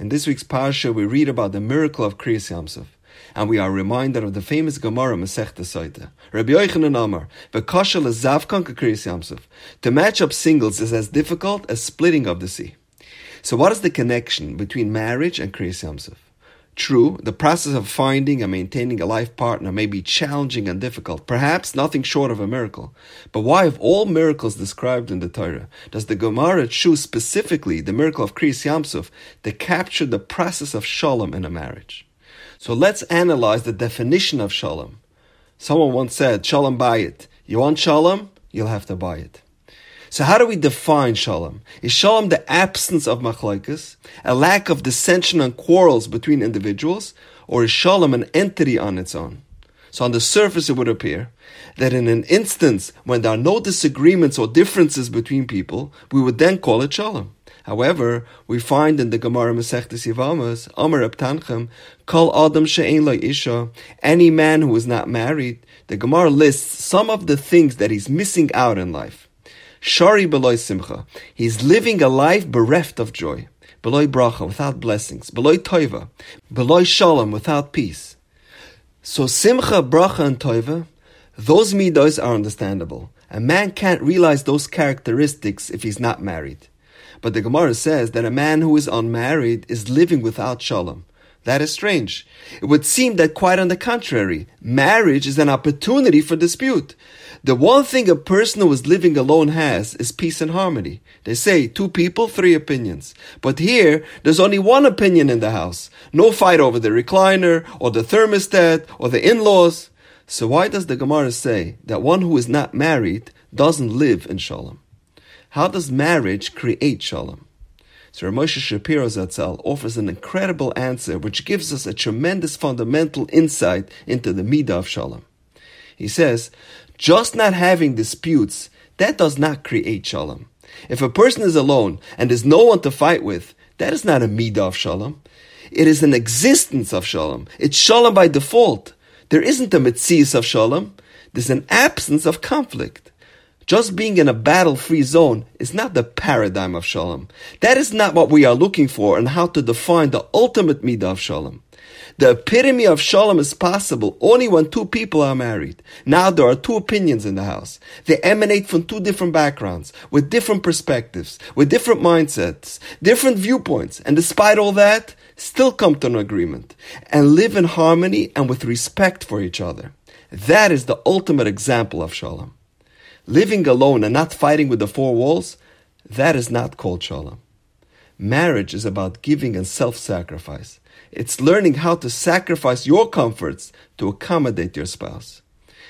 In this week's parsha, we read about the miracle of Kriyas Yamsuf, and we are reminded of the famous Gemara Masechta Soita. Rabbi Yochanan Amar, "V'kashal zavkan Kriyas Yamsuf." To match up singles is as difficult as splitting of the sea. So, what is the connection between marriage and Kriyas Yamsuf? True, the process of finding and maintaining a life partner may be challenging and difficult, perhaps nothing short of a miracle. But why, of all miracles described in the Torah, does the Gemara choose specifically the miracle of Kriyas Yamsuf to capture the process of shalom in a marriage? So let's analyze the definition of shalom. Someone once said, Shalom buy it. You want shalom? You'll have to buy it. So how do we define shalom? Is shalom the absence of machlaikas, a lack of dissension and quarrels between individuals, or is shalom an entity on its own? So on the surface it would appear that in an instance when there are no disagreements or differences between people, we would then call it shalom. However, we find in the Gemara Masechtes Yevamos, Amar Tanchum, Kol Adam She'ein Lo Isha, any man who is not married, the Gemara lists some of the things that he's missing out in life. Shari beloy simcha. He's living a life bereft of joy. Beloy bracha, without blessings. Beloy toiva. Beloy shalom, without peace. So simcha, bracha, and toiva, those midos are understandable. A man can't realize those characteristics if he's not married. But the Gemara says that a man who is unmarried is living without shalom. That is strange. It would seem that quite on the contrary, marriage is an opportunity for dispute. The one thing a person who is living alone has is peace and harmony. They say two people, three opinions. But here, there's only one opinion in the house. No fight over the recliner, or the thermostat, or the in-laws. So why does the Gemara say that one who is not married doesn't live in Shalom? How does marriage create Shalom? So Moshe Shapiro Zatzal offers an incredible answer which gives us a tremendous fundamental insight into the Midah of Shalom. He says, just not having disputes, that does not create shalom. If a person is alone and there's no one to fight with, that is not a midah of shalom. It is an existence of shalom. It's shalom by default. There isn't a mitzias of shalom. There's an absence of conflict. Just being in a battle-free zone is not the paradigm of shalom. That is not what we are looking for and how to define the ultimate midah of shalom. The epitome of shalom is possible only when two people are married. Now there are two opinions in the house. They emanate from two different backgrounds, with different perspectives, with different mindsets, different viewpoints, and despite all that, still come to an agreement and live in harmony and with respect for each other. That is the ultimate example of shalom. Living alone and not fighting with the four walls, that is not called shalom. Marriage is about giving and self-sacrifice. It's learning how to sacrifice your comforts to accommodate your spouse.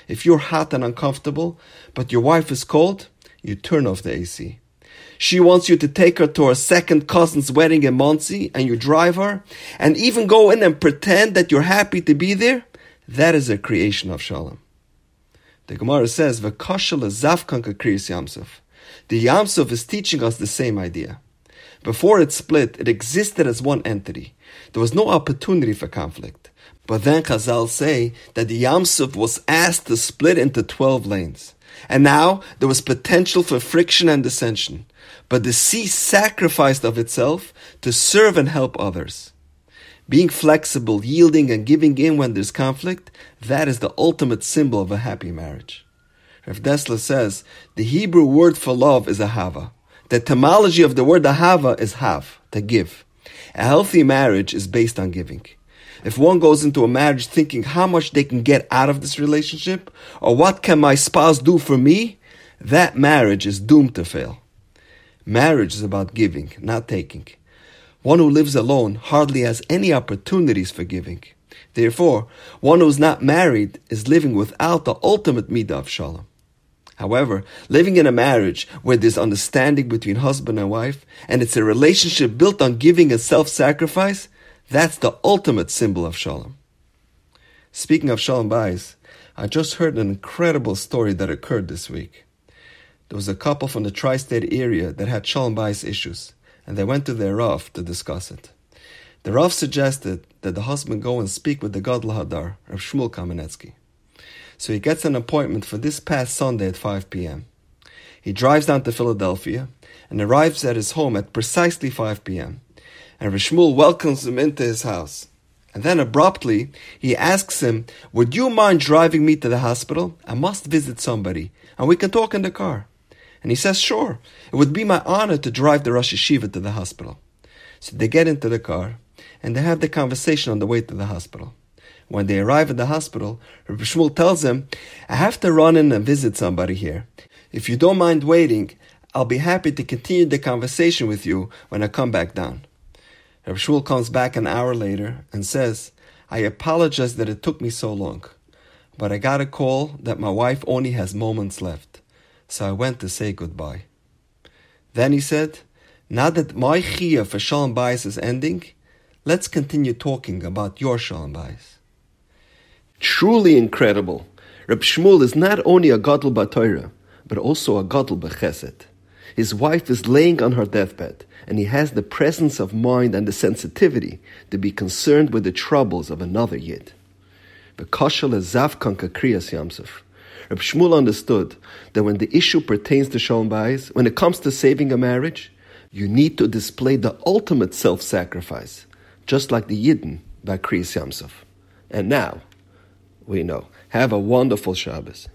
If you're hot and uncomfortable, but your wife is cold, you turn off the AC. She wants you to take her to her second cousin's wedding in Monsey and you drive her and even go in and pretend that you're happy to be there. That is a creation of Shalom. The Gemara says, V'kashal zavkanka kriyas Yamsuf. The Yamsuf is teaching us the same idea. Before it split, it existed as one entity. There was no opportunity for conflict. But then Chazal say that the Yamsuf was asked to split into 12 lanes. And now there was potential for friction and dissension. But the sea sacrificed of itself to serve and help others. Being flexible, yielding, and giving in when there's conflict, that is the ultimate symbol of a happy marriage. Rav Dessler says the Hebrew word for love is ahava. The etymology of the word ahava is have, to give. A healthy marriage is based on giving. If one goes into a marriage thinking how much they can get out of this relationship, or what can my spouse do for me, that marriage is doomed to fail. Marriage is about giving, not taking. One who lives alone hardly has any opportunities for giving. Therefore, one who is not married is living without the ultimate midah of shalom. However, living in a marriage where there's understanding between husband and wife, and it's a relationship built on giving and self-sacrifice, that's the ultimate symbol of shalom. Speaking of shalom bayis, I just heard an incredible story that occurred this week. There was a couple from the tri-state area that had shalom bayis issues, and they went to their Rav to discuss it. The Rav suggested that the husband go and speak with the Gadol Hador, Rav Shmuel Kamenetsky. So he gets an appointment for this past Sunday at 5 p.m. He drives down to Philadelphia and arrives at his home at precisely 5 p.m. And Reb Shmuel welcomes him into his house. And then abruptly, he asks him, Would you mind driving me to the hospital? I must visit somebody, and we can talk in the car. And he says, Sure, it would be my honor to drive the Rosh Yeshiva to the hospital. So they get into the car, and they have the conversation on the way to the hospital. When they arrive at the hospital, Rabbi Shmuel tells him, I have to run in and visit somebody here. If you don't mind waiting, I'll be happy to continue the conversation with you when I come back down. Rabbi Shmuel comes back an hour later and says, I apologize that it took me so long, but I got a call that my wife only has moments left, so I went to say goodbye. Then he said, Now that my chiyah for Shalom Bayis is ending, let's continue talking about your Shalom Bayis. Truly incredible. Reb Shmuel is not only a Gadol B'Torah, but also a Gadol B'Chesed. His wife is laying on her deathbed, and he has the presence of mind and the sensitivity to be concerned with the troubles of another Yid. Bekashal Zavkan Kakriyas Yamsuf. Reb Shmuel understood that when the issue pertains to Shalom Bayis, when it comes to saving a marriage, you need to display the ultimate self-sacrifice, just like the Yidden by Kriyas Yamsuf. And now, we know. Have a wonderful Shabbos.